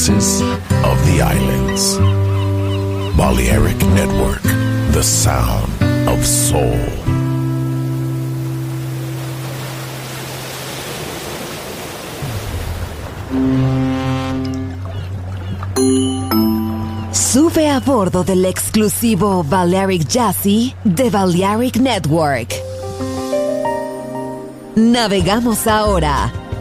voices of the islands. Balearic Network, the sound of soul. Sube a bordo del exclusivo Balearic Jazzy de Balearic Network. Navegamos ahora.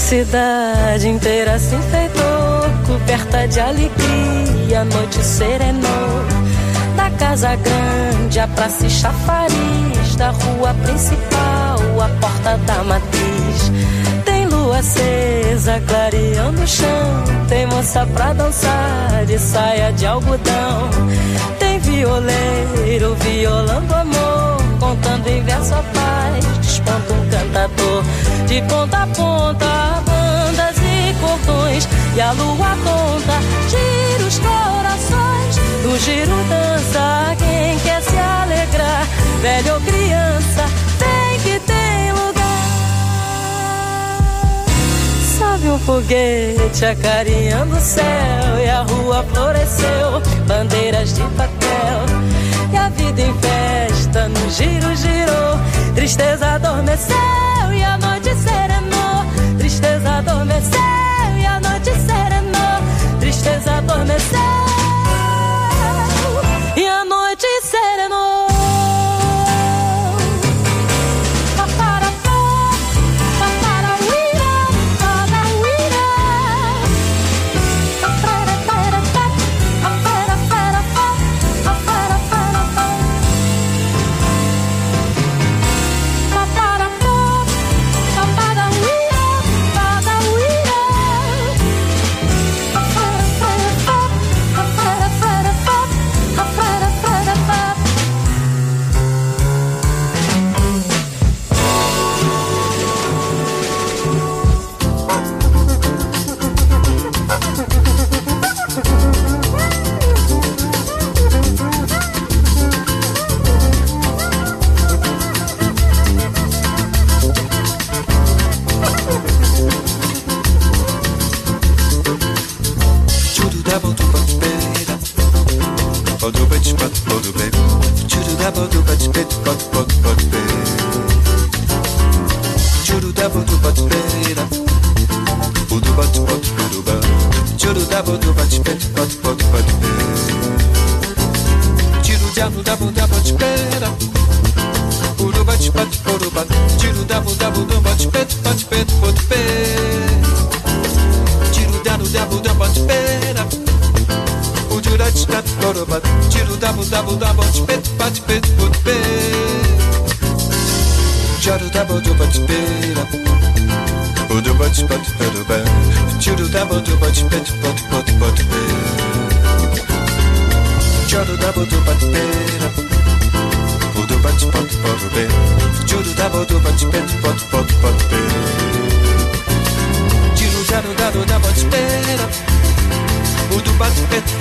Cidade inteira se enfeitou, coberta de alegria, a noite serenou. Da casa grande, a praça e chafariz, da rua principal, a porta da matriz. Tem lua acesa, clareando o chão, tem moça pra dançar de saia de algodão. Tem violeiro violando amor, contando em verso a paz, desponta um cantador. De ponta a ponta, bandas e cordões, e a lua conta, gira os corações. Do giro dança quem quer se alegrar, velho ou criança, tem que ter lugar. Sobe um foguete acarinhando o céu e a rua floresceu, bandeiras de papel. A vida em festa no giro girou, tristeza adormeceu e a noite serenou. Tristeza adormeceu e a noite serenou. Tristeza adormeceu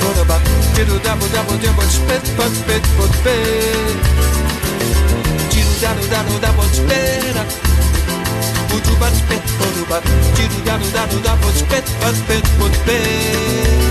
Podoba Diddle dabble dabble dabble spit but spit but spit Diddle dabble dabble dabble spit Budu but spit Podoba Diddle dabble dabble dabble spit but spit but spit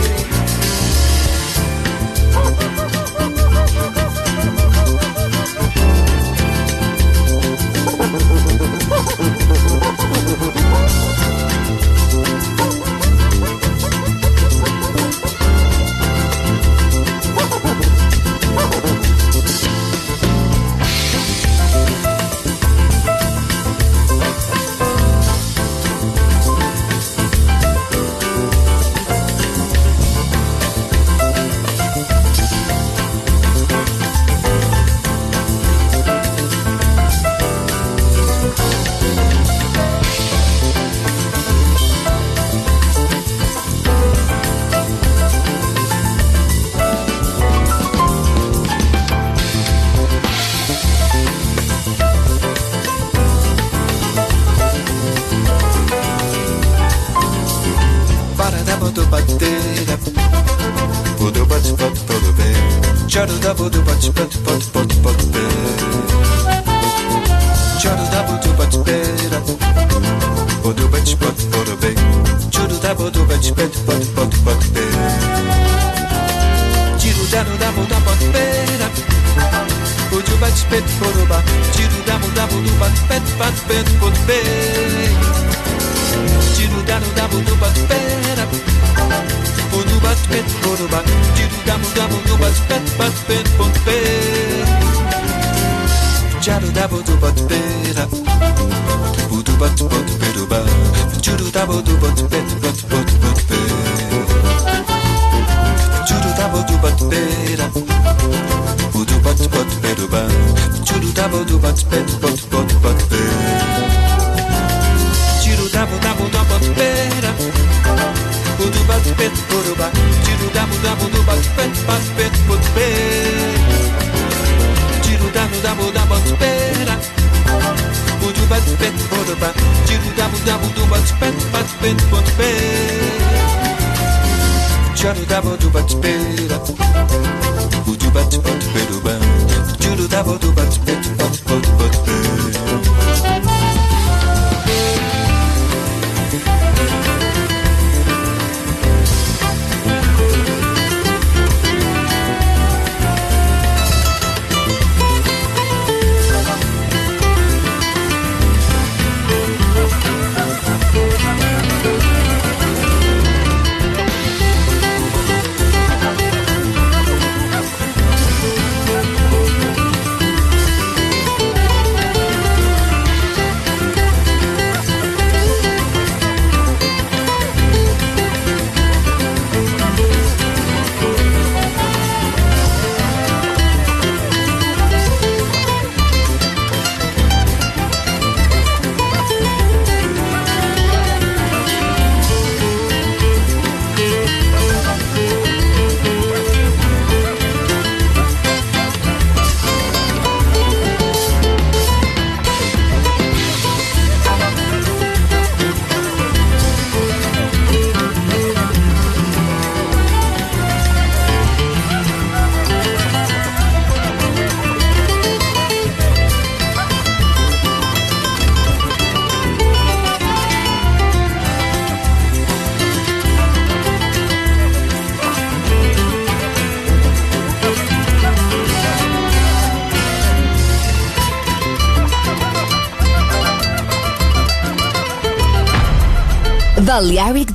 jaru dabu du bot bera, budu bot bot beruba, juru dabu do bot bera.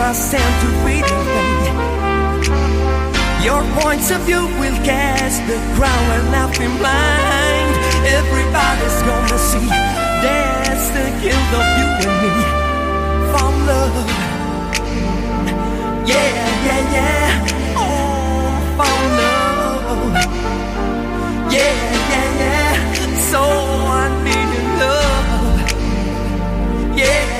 Take my stand to freedom. Your points of view will cast the crown and been blind. Everybody's gonna see that's the guilt of you and me. From love. Yeah, yeah, yeah. Oh, from love. Yeah, yeah, yeah. So I need your love. Yeah.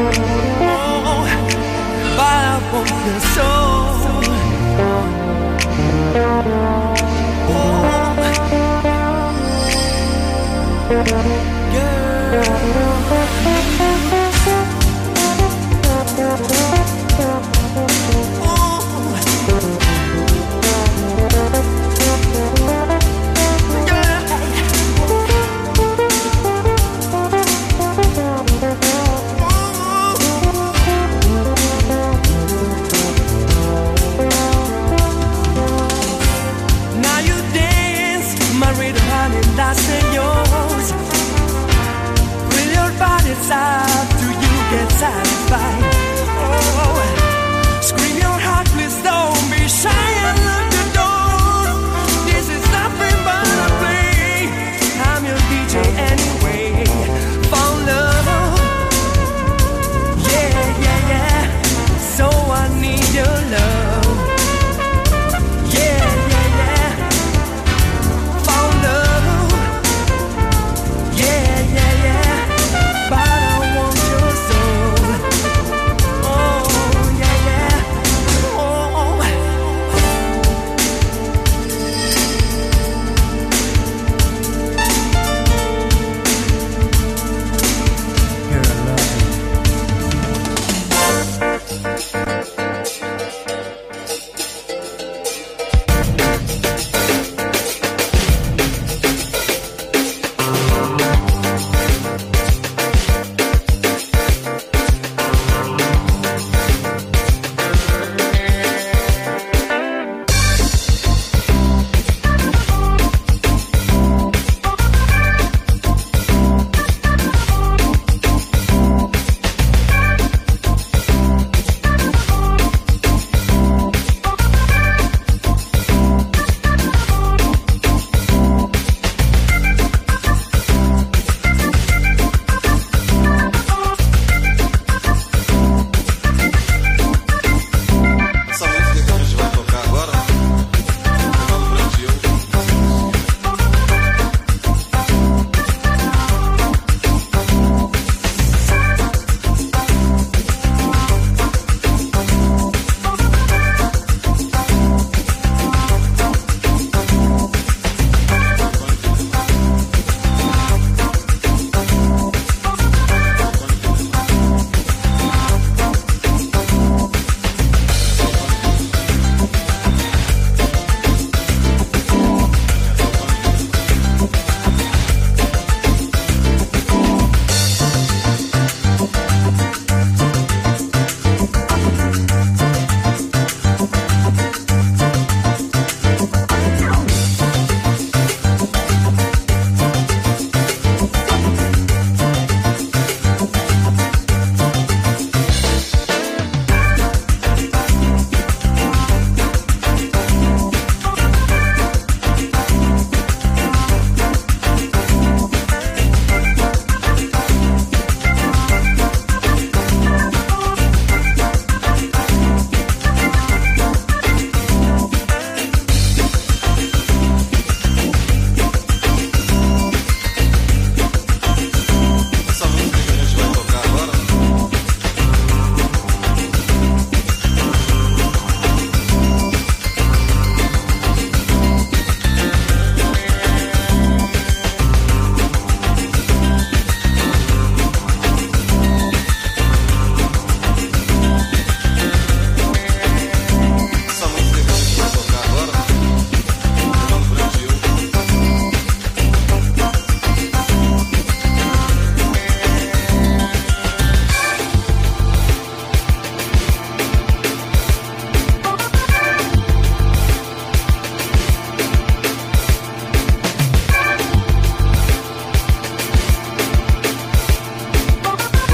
Oh, but I want you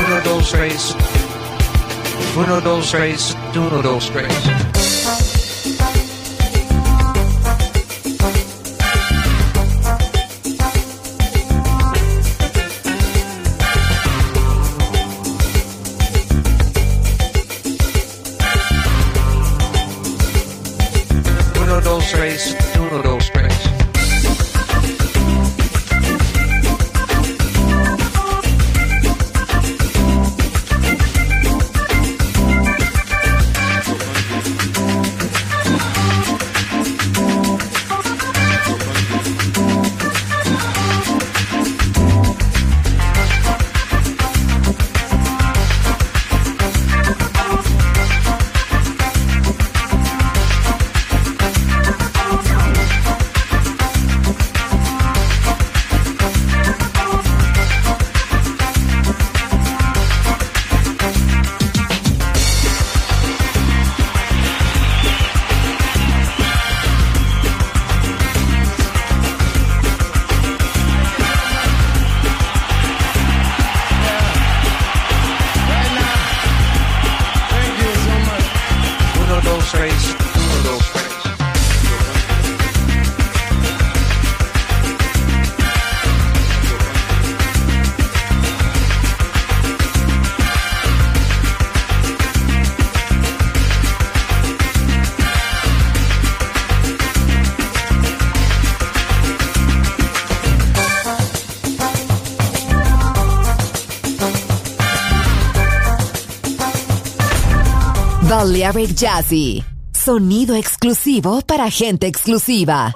do noodle race. Do noodle race. Do noodle race. Jazzy. Sonido exclusivo para gente exclusiva.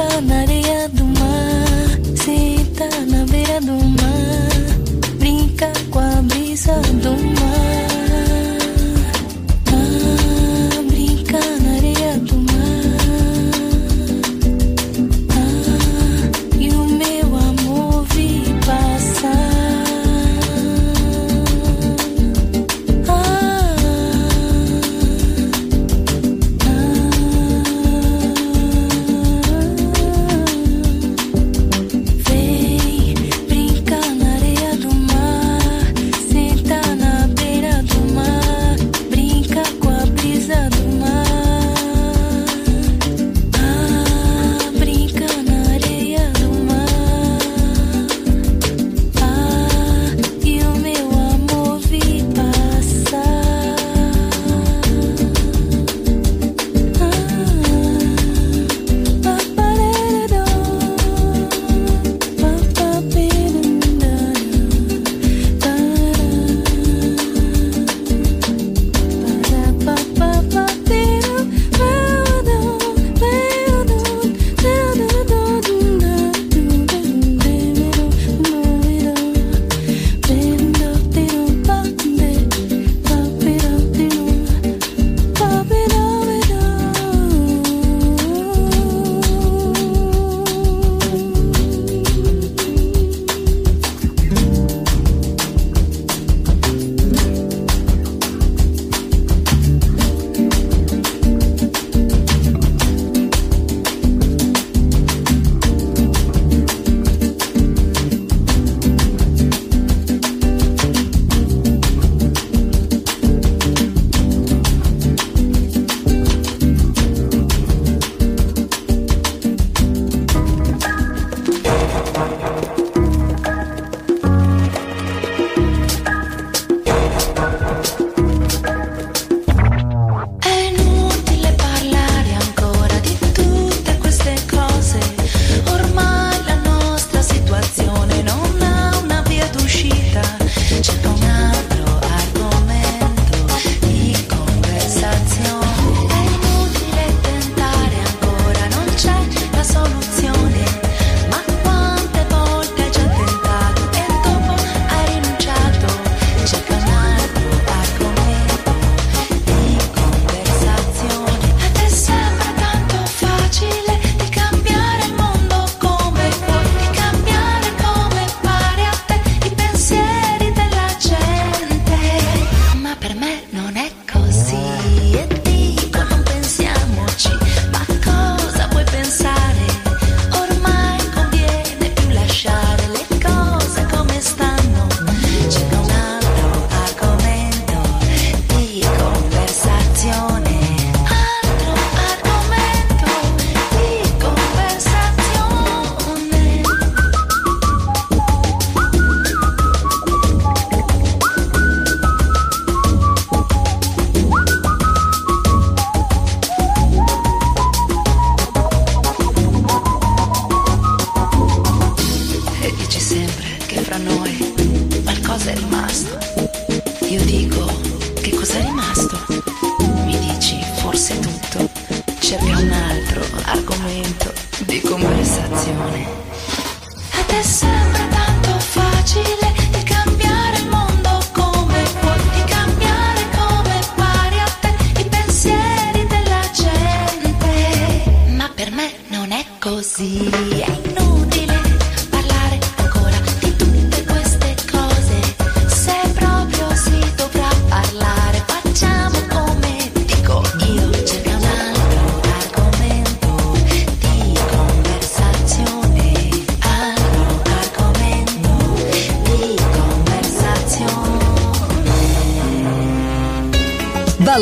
Fica na areia do mar, senta na beira do mar, brinca com a brisa do mar. dico, che cos'è rimasto? Mi dici, forse tutto. C'è più un altro argomento di conversazione. A te sembra